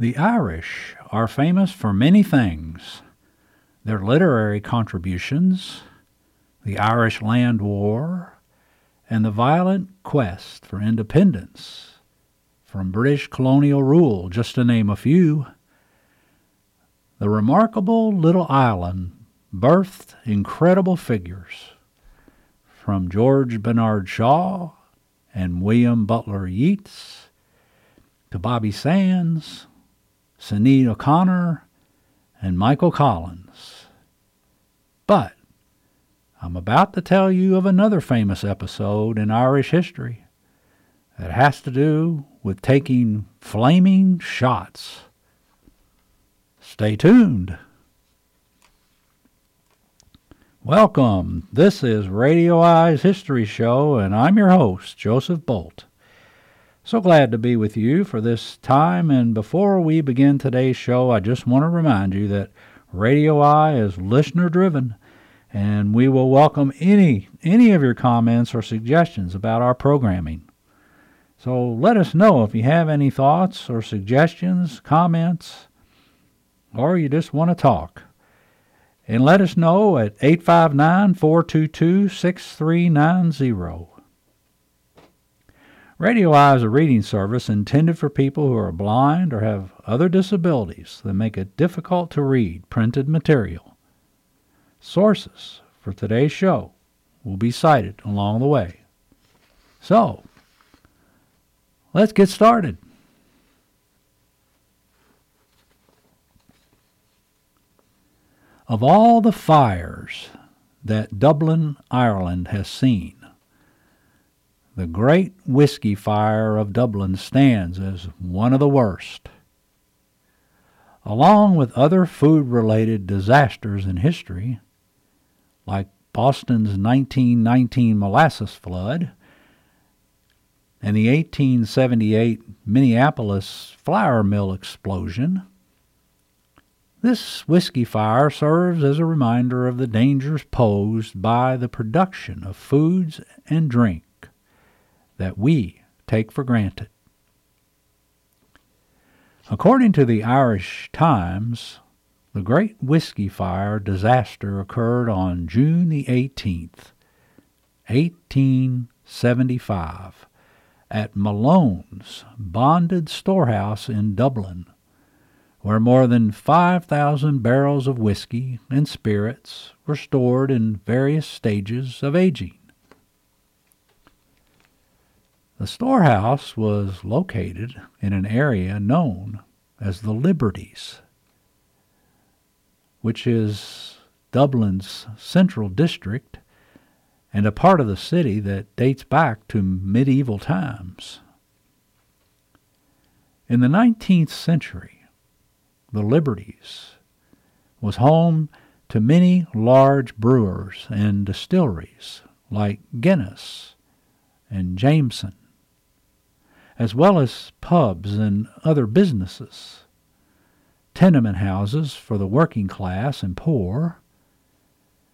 The Irish are famous for many things their literary contributions, the Irish Land War, and the violent quest for independence from British colonial rule, just to name a few. The remarkable little island birthed incredible figures from George Bernard Shaw and William Butler Yeats to Bobby Sands, Sinead O'Connor, and Michael Collins. But I'm about to tell you of another famous episode in Irish history that has to do with taking flaming shots. Stay tuned. Welcome. This is Radio Eyes History Show, and I'm your host, Joseph Bolt. So glad to be with you for this time. And before we begin today's show, I just want to remind you that Radio Eye is listener driven, and we will welcome any any of your comments or suggestions about our programming. So let us know if you have any thoughts or suggestions, comments, or you just want to talk. And let us know at 859 422 6390. Radio Eye is a reading service intended for people who are blind or have other disabilities that make it difficult to read printed material. Sources for today's show will be cited along the way. So, let's get started. Of all the fires that Dublin, Ireland has seen, the great whiskey fire of Dublin stands as one of the worst. Along with other food related disasters in history, like Boston's 1919 molasses flood and the 1878 Minneapolis flour mill explosion, this whiskey fire serves as a reminder of the dangers posed by the production of foods and drink that we take for granted. According to the Irish Times, the Great Whiskey Fire disaster occurred on June the 18th, 1875, at Malone's bonded storehouse in Dublin, where more than 5,000 barrels of whiskey and spirits were stored in various stages of aging. The storehouse was located in an area known as the Liberties, which is Dublin's central district and a part of the city that dates back to medieval times. In the 19th century, the Liberties was home to many large brewers and distilleries like Guinness and Jameson as well as pubs and other businesses, tenement houses for the working class and poor,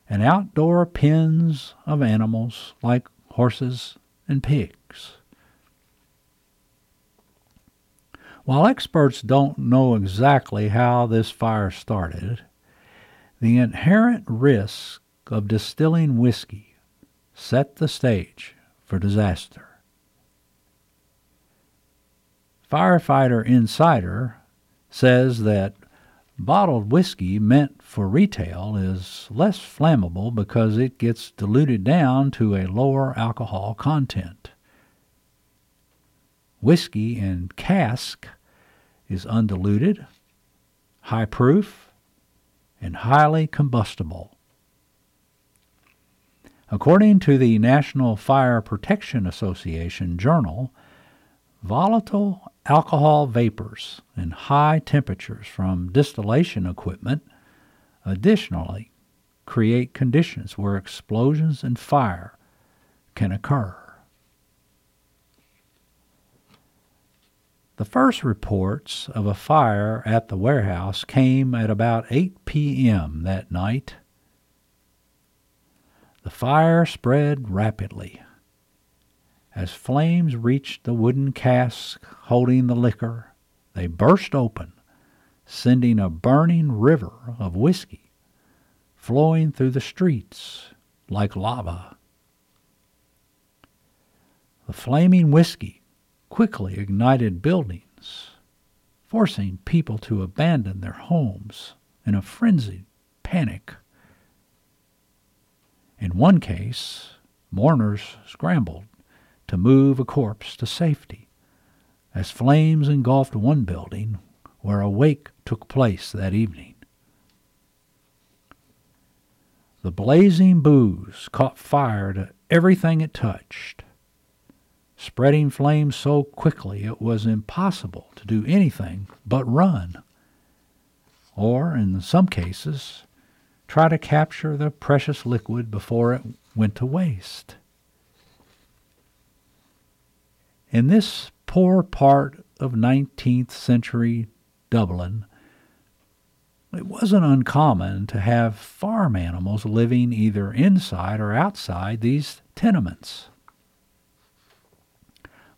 and outdoor pens of animals like horses and pigs. While experts don't know exactly how this fire started, the inherent risk of distilling whiskey set the stage for disaster. Firefighter Insider says that bottled whiskey meant for retail is less flammable because it gets diluted down to a lower alcohol content. Whiskey in cask is undiluted, high proof, and highly combustible. According to the National Fire Protection Association Journal, volatile alcohol vapors and high temperatures from distillation equipment additionally create conditions where explosions and fire can occur. The first reports of a fire at the warehouse came at about 8 p.m. that night. The fire spread rapidly as flames reached the wooden cask holding the liquor, they burst open sending a burning river of whiskey flowing through the streets like lava. The flaming whiskey quickly ignited buildings, forcing people to abandon their homes in a frenzied panic. In one case, mourners scrambled to move a corpse to safety as flames engulfed one building where a wake took place that evening. The blazing booze caught fire to everything it touched, spreading flames so quickly it was impossible to do anything but run, or, in some cases, try to capture the precious liquid before it went to waste. In this poor part of 19th century Dublin, it wasn't uncommon to have farm animals living either inside or outside these tenements.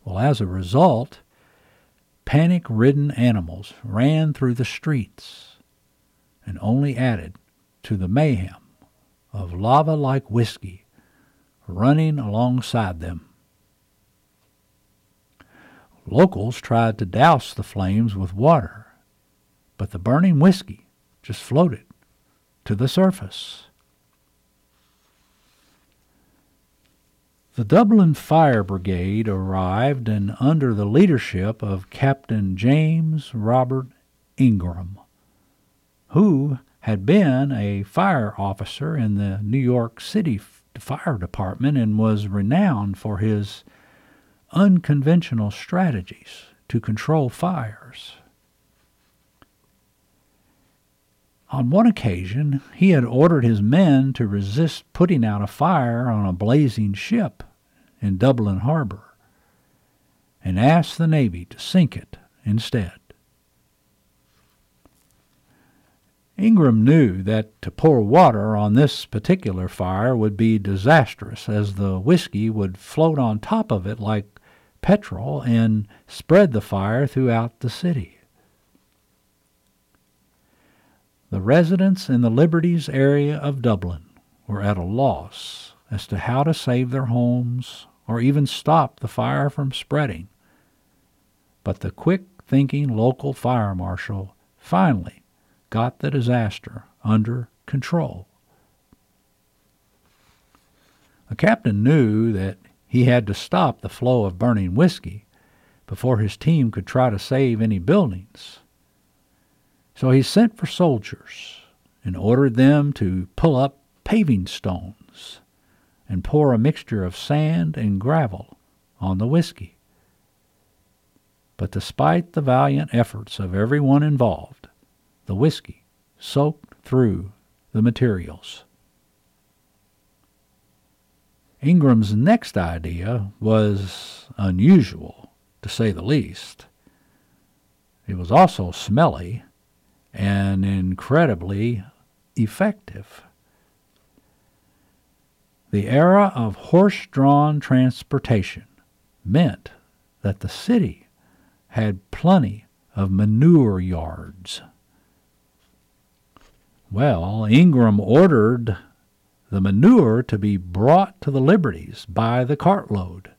Well, as a result, panic ridden animals ran through the streets and only added to the mayhem of lava like whiskey running alongside them. Locals tried to douse the flames with water, but the burning whiskey just floated to the surface. The Dublin Fire Brigade arrived and under the leadership of Captain James Robert Ingram, who had been a fire officer in the New York City Fire Department and was renowned for his unconventional strategies to control fires. On one occasion, he had ordered his men to resist putting out a fire on a blazing ship in Dublin harbor and asked the Navy to sink it instead. Ingram knew that to pour water on this particular fire would be disastrous, as the whiskey would float on top of it like petrol and spread the fire throughout the city. The residents in the Liberties area of Dublin were at a loss as to how to save their homes or even stop the fire from spreading. But the quick thinking local fire marshal finally got the disaster under control. The captain knew that he had to stop the flow of burning whiskey before his team could try to save any buildings. So he sent for soldiers and ordered them to pull up paving stones and pour a mixture of sand and gravel on the whiskey. But despite the valiant efforts of everyone involved, the whiskey soaked through the materials. Ingram's next idea was unusual, to say the least. It was also smelly and incredibly effective. The era of horse drawn transportation meant that the city had plenty of manure yards. Well, Ingram ordered the manure to be brought to the Liberties by the cartload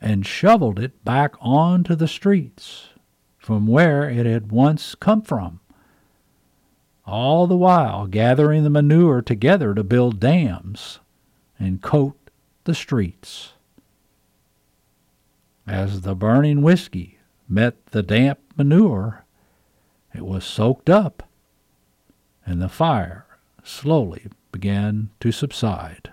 and shoveled it back onto the streets from where it had once come from, all the while gathering the manure together to build dams and coat the streets. As the burning whiskey met the damp manure, it was soaked up, and the fire slowly began to subside.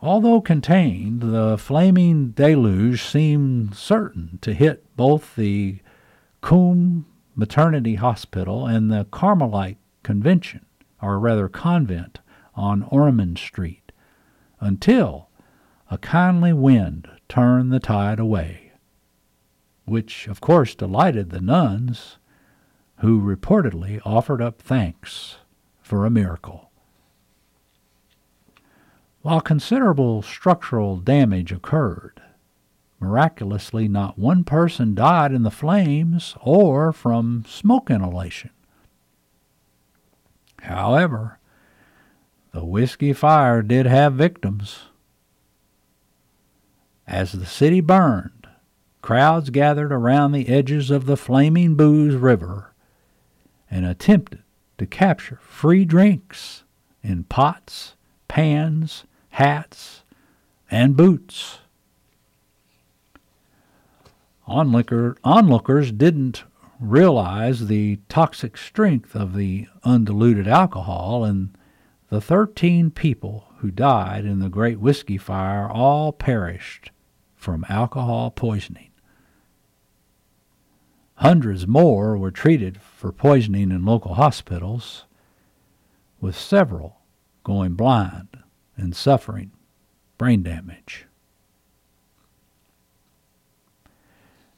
Although contained, the flaming deluge seemed certain to hit both the Coombe Maternity Hospital and the Carmelite Convention, or rather convent, on Ormond Street, until a kindly wind turned the tide away, which of course delighted the nuns who reportedly offered up thanks for a miracle. While considerable structural damage occurred, Miraculously, not one person died in the flames or from smoke inhalation. However, the whiskey fire did have victims. As the city burned, crowds gathered around the edges of the flaming booze river and attempted to capture free drinks in pots, pans, hats, and boots. Onlooker, onlookers didn't realize the toxic strength of the undiluted alcohol, and the 13 people who died in the Great Whiskey Fire all perished from alcohol poisoning. Hundreds more were treated for poisoning in local hospitals, with several going blind and suffering brain damage.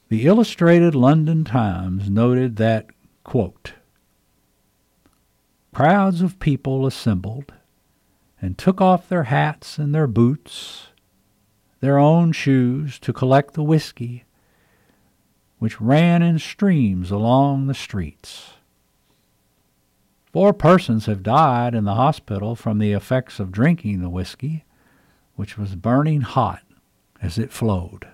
The Illustrated London Times noted that, quote, crowds of people assembled and took off their hats and their boots, their own shoes to collect the whiskey, which ran in streams along the streets. Four persons have died in the hospital from the effects of drinking the whiskey, which was burning hot as it flowed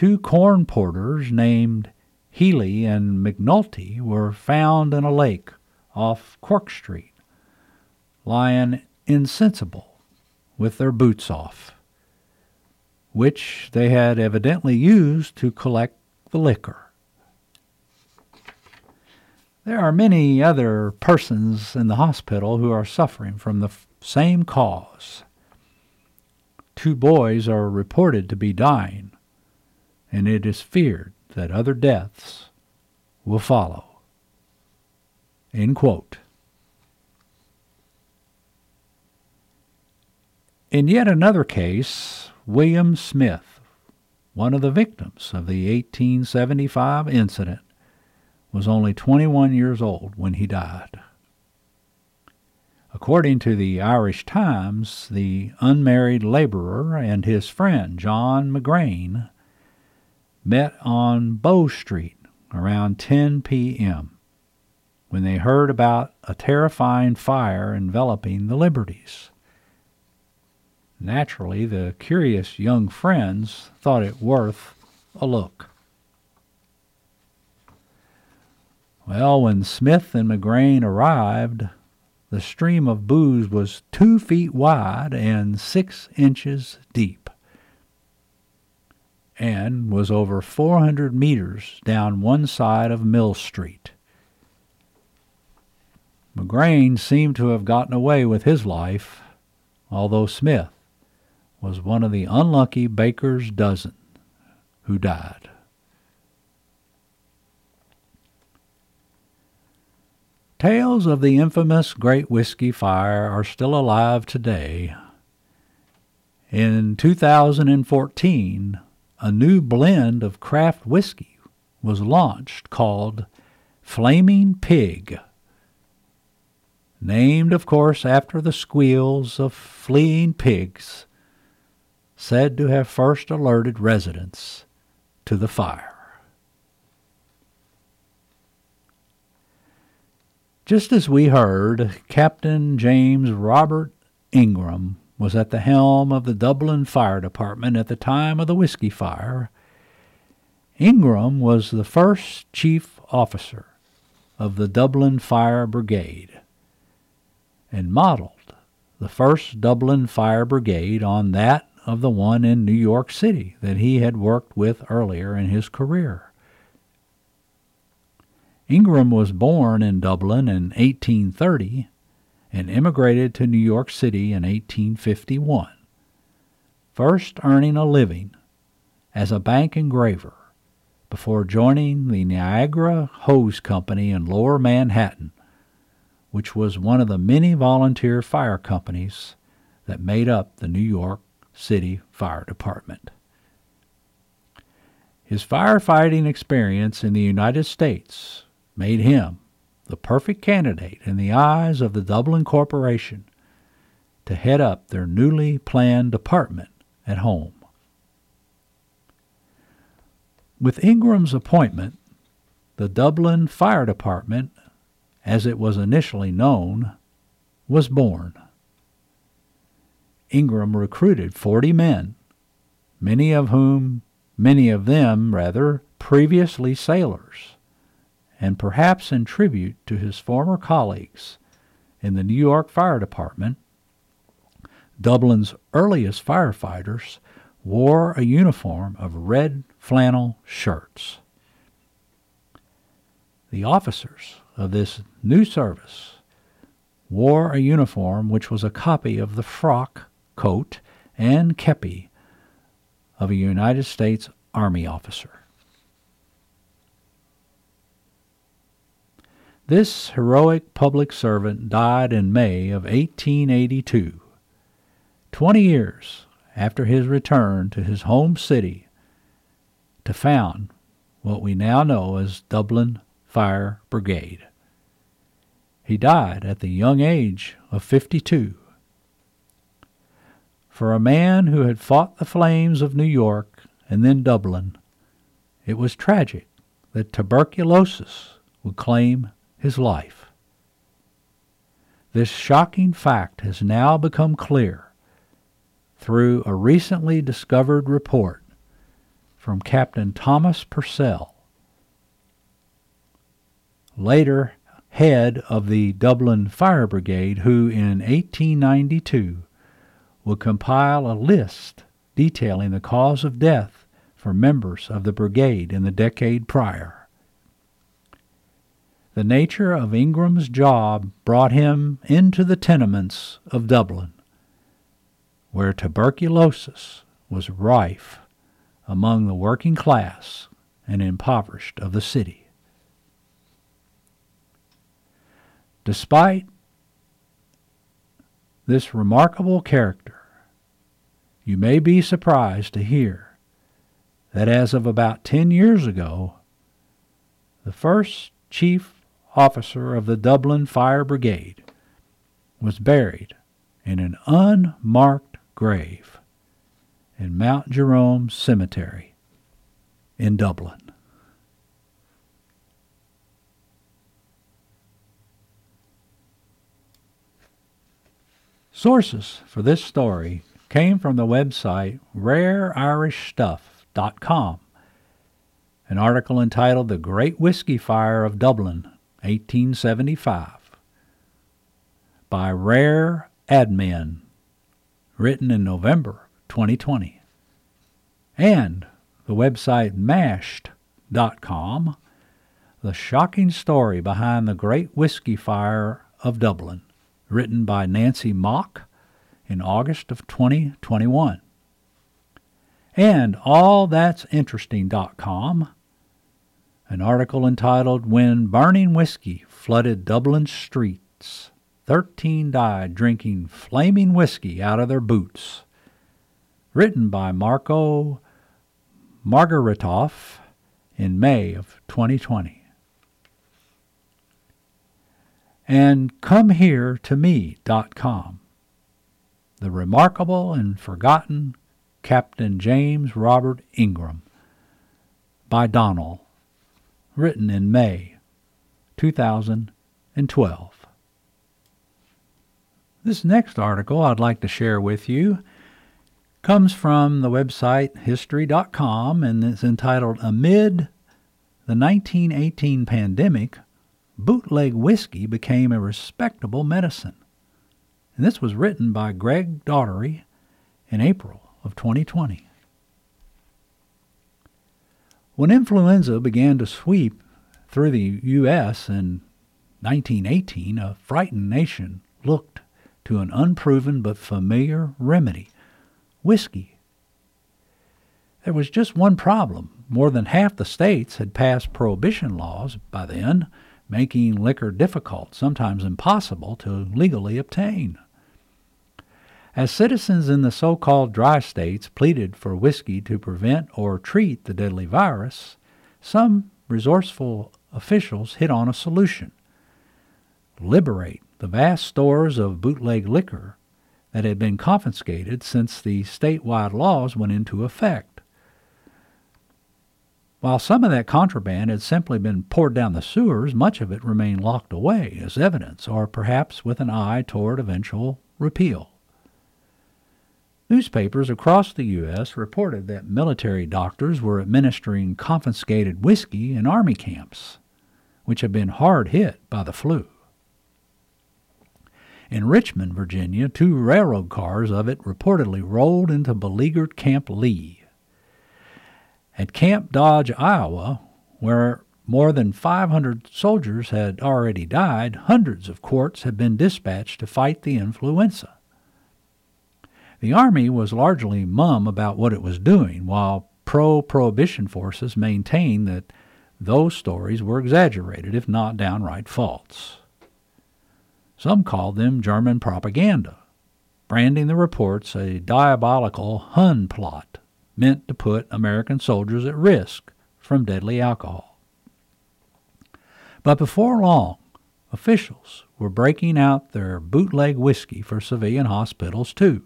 two corn porters named Healy and McNulty were found in a lake off Cork Street, lying insensible with their boots off, which they had evidently used to collect the liquor. There are many other persons in the hospital who are suffering from the same cause. Two boys are reported to be dying and it is feared that other deaths will follow. End quote. In yet another case, William Smith, one of the victims of the 1875 incident, was only 21 years old when he died. According to the Irish Times, the unmarried laborer and his friend John McGrain met on Bow Street around 10 p.m. when they heard about a terrifying fire enveloping the Liberties. Naturally, the curious young friends thought it worth a look. Well, when Smith and McGrain arrived, the stream of booze was two feet wide and six inches deep and was over 400 meters down one side of Mill Street. McGrain seemed to have gotten away with his life, although Smith was one of the unlucky baker's dozen who died. Tales of the infamous Great Whiskey Fire are still alive today. In 2014, a new blend of craft whiskey was launched called Flaming Pig. Named, of course, after the squeals of fleeing pigs, said to have first alerted residents to the fire. Just as we heard, Captain James Robert Ingram was at the helm of the Dublin Fire Department at the time of the Whiskey Fire. Ingram was the first chief officer of the Dublin Fire Brigade and modeled the first Dublin Fire Brigade on that of the one in New York City that he had worked with earlier in his career. Ingram was born in Dublin in 1830 and immigrated to New York City in 1851, first earning a living as a bank engraver before joining the Niagara Hose Company in Lower Manhattan, which was one of the many volunteer fire companies that made up the New York City Fire Department. His firefighting experience in the United States made him the perfect candidate in the eyes of the Dublin Corporation to head up their newly planned department at home. With Ingram's appointment, the Dublin Fire Department, as it was initially known, was born. Ingram recruited 40 men, many of whom, many of them rather, previously sailors, and perhaps in tribute to his former colleagues in the New York Fire Department, Dublin's earliest firefighters wore a uniform of red flannel shirts. The officers of this new service wore a uniform which was a copy of the frock, coat, and kepi of a United States Army officer. This heroic public servant died in May of 1882, 20 years after his return to his home city to found what we now know as Dublin Fire Brigade. He died at the young age of 52. For a man who had fought the flames of New York and then Dublin, it was tragic that tuberculosis would claim his life. This shocking fact has now become clear through a recently discovered report from Captain Thomas Purcell, later head of the Dublin Fire Brigade, who in 1892 would compile a list detailing the cause of death for members of the brigade in the decade prior. The nature of Ingram's job brought him into the tenements of Dublin, where tuberculosis was rife among the working class and impoverished of the city. Despite this remarkable character, you may be surprised to hear that as of about 10 years ago, the first chief officer of the Dublin Fire Brigade was buried in an unmarked grave in Mount Jerome Cemetery in Dublin. Sources for this story came from the website rareirishstuff.com, an article entitled The Great Whiskey Fire of Dublin, 1875, by Rare Admin, written in November 2020, and the website mashed.com, the shocking story behind the Great Whiskey Fire of Dublin, written by Nancy Mock in August of 2021. And allthat'sinteresting.com, an article entitled When Burning Whiskey Flooded Dublin Streets. Thirteen died drinking flaming whiskey out of their boots. Written by Marco Margaritoff in May of 2020. And comehere2me.com. The remarkable and forgotten Captain James Robert Ingram by Donal, written in May 2012. This next article I'd like to share with you comes from the website history.com and is entitled Amid the 1918 Pandemic bootleg whiskey became a respectable medicine. And this was written by Greg Daugherty in April of 2020. When influenza began to sweep through the U.S. in 1918, a frightened nation looked to an unproven but familiar remedy whiskey. There was just one problem. More than half the states had passed prohibition laws by then, making liquor difficult, sometimes impossible, to legally obtain. As citizens in the so called dry states pleaded for whiskey to prevent or treat the deadly virus, some resourceful officials hit on a solution liberate the vast stores of bootleg liquor that had been confiscated since the statewide laws went into effect. While some of that contraband had simply been poured down the sewers, much of it remained locked away as evidence, or perhaps with an eye toward eventual repeal. Newspapers across the U.S. reported that military doctors were administering confiscated whiskey in army camps, which had been hard hit by the flu. In Richmond, Virginia, two railroad cars of it reportedly rolled into beleaguered Camp Lee. At Camp Dodge, Iowa, where more than 500 soldiers had already died, hundreds of quarts had been dispatched to fight the influenza. The Army was largely mum about what it was doing, while pro prohibition forces maintained that those stories were exaggerated, if not downright false. Some called them German propaganda, branding the reports a diabolical Hun plot meant to put American soldiers at risk from deadly alcohol. But before long, officials were breaking out their bootleg whiskey for civilian hospitals too.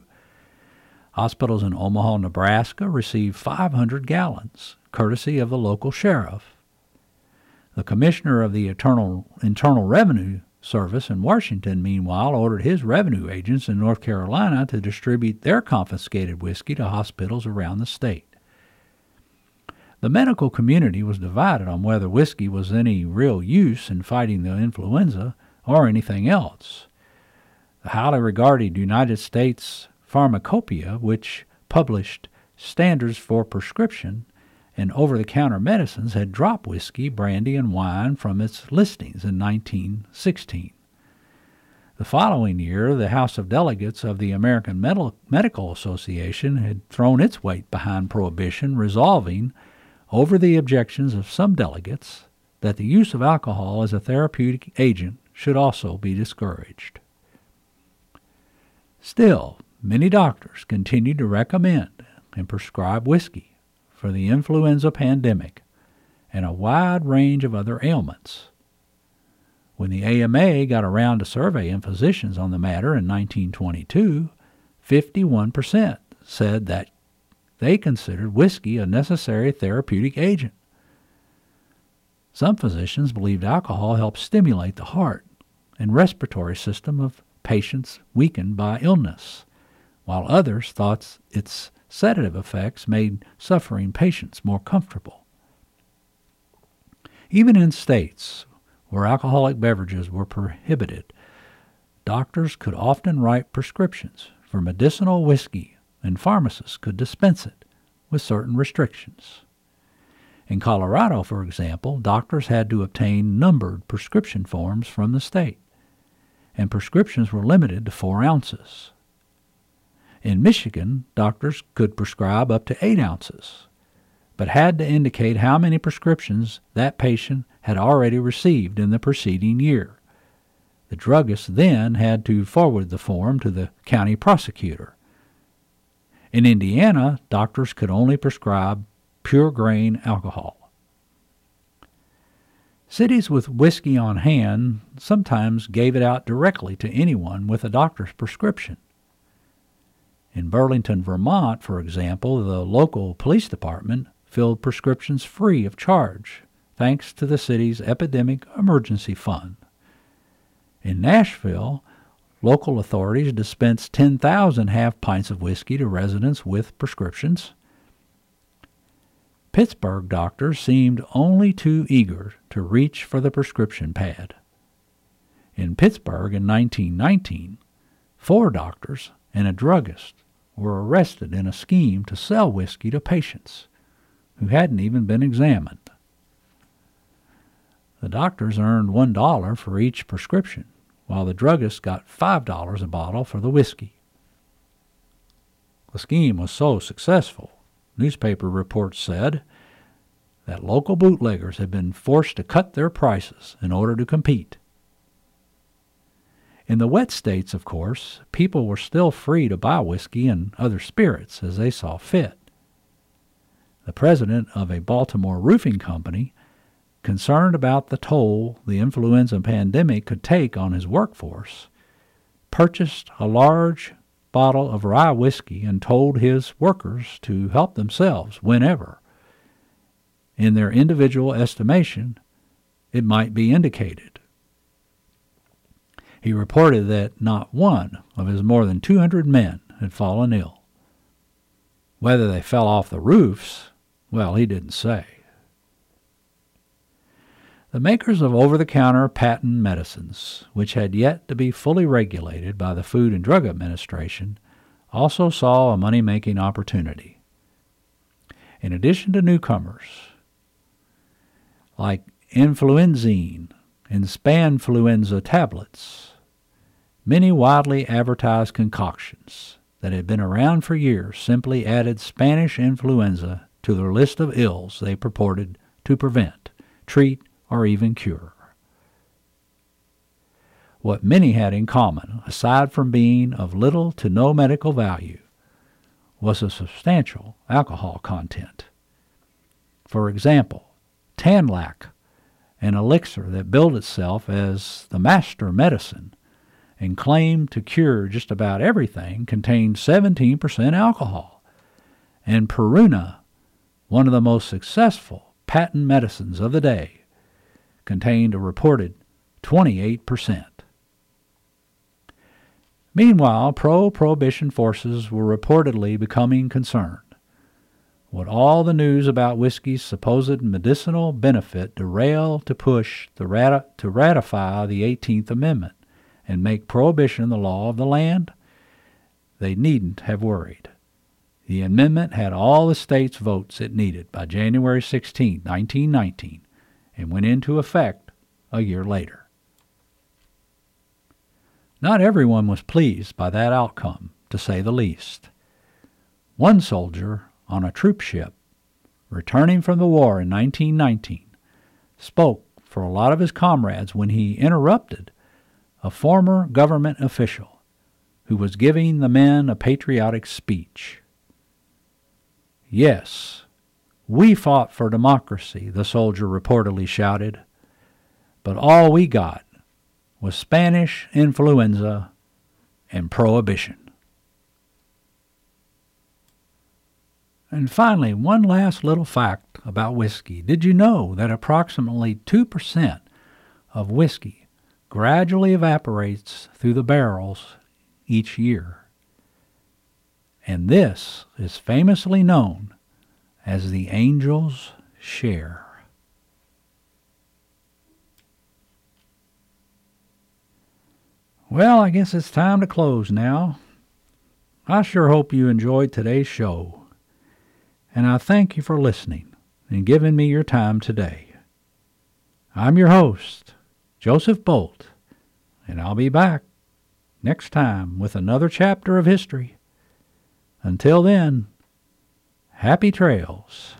Hospitals in Omaha, Nebraska received 500 gallons, courtesy of the local sheriff. The commissioner of the Internal, Internal Revenue Service in Washington, meanwhile, ordered his revenue agents in North Carolina to distribute their confiscated whiskey to hospitals around the state. The medical community was divided on whether whiskey was any real use in fighting the influenza or anything else. The highly regarded United States Pharmacopoeia, which published standards for prescription and over the counter medicines, had dropped whiskey, brandy, and wine from its listings in 1916. The following year, the House of Delegates of the American Medical Association had thrown its weight behind prohibition, resolving, over the objections of some delegates, that the use of alcohol as a therapeutic agent should also be discouraged. Still, Many doctors continue to recommend and prescribe whiskey for the influenza pandemic and a wide range of other ailments. When the AMA got around to surveying physicians on the matter in 1922, 51% said that they considered whiskey a necessary therapeutic agent. Some physicians believed alcohol helped stimulate the heart and respiratory system of patients weakened by illness while others thought its sedative effects made suffering patients more comfortable. Even in states where alcoholic beverages were prohibited, doctors could often write prescriptions for medicinal whiskey and pharmacists could dispense it with certain restrictions. In Colorado, for example, doctors had to obtain numbered prescription forms from the state, and prescriptions were limited to four ounces. In Michigan, doctors could prescribe up to 8 ounces, but had to indicate how many prescriptions that patient had already received in the preceding year. The druggist then had to forward the form to the county prosecutor. In Indiana, doctors could only prescribe pure grain alcohol. Cities with whiskey on hand sometimes gave it out directly to anyone with a doctor's prescription. In Burlington, Vermont, for example, the local police department filled prescriptions free of charge, thanks to the city's Epidemic Emergency Fund. In Nashville, local authorities dispensed 10,000 half pints of whiskey to residents with prescriptions. Pittsburgh doctors seemed only too eager to reach for the prescription pad. In Pittsburgh in 1919, four doctors and a druggist were arrested in a scheme to sell whiskey to patients who hadn't even been examined. The doctors earned $1 for each prescription, while the druggist got $5 a bottle for the whiskey. The scheme was so successful, newspaper reports said, that local bootleggers had been forced to cut their prices in order to compete. In the wet states, of course, people were still free to buy whiskey and other spirits as they saw fit. The president of a Baltimore roofing company, concerned about the toll the influenza pandemic could take on his workforce, purchased a large bottle of rye whiskey and told his workers to help themselves whenever. in their individual estimation, it might be indicated. He reported that not one of his more than 200 men had fallen ill. Whether they fell off the roofs, well, he didn't say. The makers of over the counter patent medicines, which had yet to be fully regulated by the Food and Drug Administration, also saw a money making opportunity. In addition to newcomers like influenzine and spanfluenza tablets, many widely advertised concoctions that had been around for years simply added Spanish influenza to their list of ills they purported to prevent, treat, or even cure. What many had in common, aside from being of little to no medical value, was a substantial alcohol content. For example, Tanlac, an elixir that billed itself as the master medicine and claimed to cure just about everything, contained 17% alcohol. And Peruna, one of the most successful patent medicines of the day, contained a reported 28%. Meanwhile, pro prohibition forces were reportedly becoming concerned. Would all the news about whiskey's supposed medicinal benefit derail to push the to ratify the 18th Amendment and make prohibition the law of the land? They needn't have worried. The amendment had all the states' votes it needed by January 16, 1919, and went into effect a year later. Not everyone was pleased by that outcome, to say the least. One soldier on a troop ship, returning from the war in 1919, spoke for a lot of his comrades when he interrupted a former government official who was giving the men a patriotic speech. Yes, we fought for democracy, the soldier reportedly shouted, but all we got was Spanish influenza and prohibition. And finally, one last little fact about whiskey. Did you know that approximately 2% of whiskey gradually evaporates through the barrels each year? And this is famously known as the angel's share. Well, I guess it's time to close now. I sure hope you enjoyed today's show, and I thank you for listening and giving me your time today. I'm your host, Joseph Bolt, and I'll be back next time with another chapter of history. Until then, happy trails.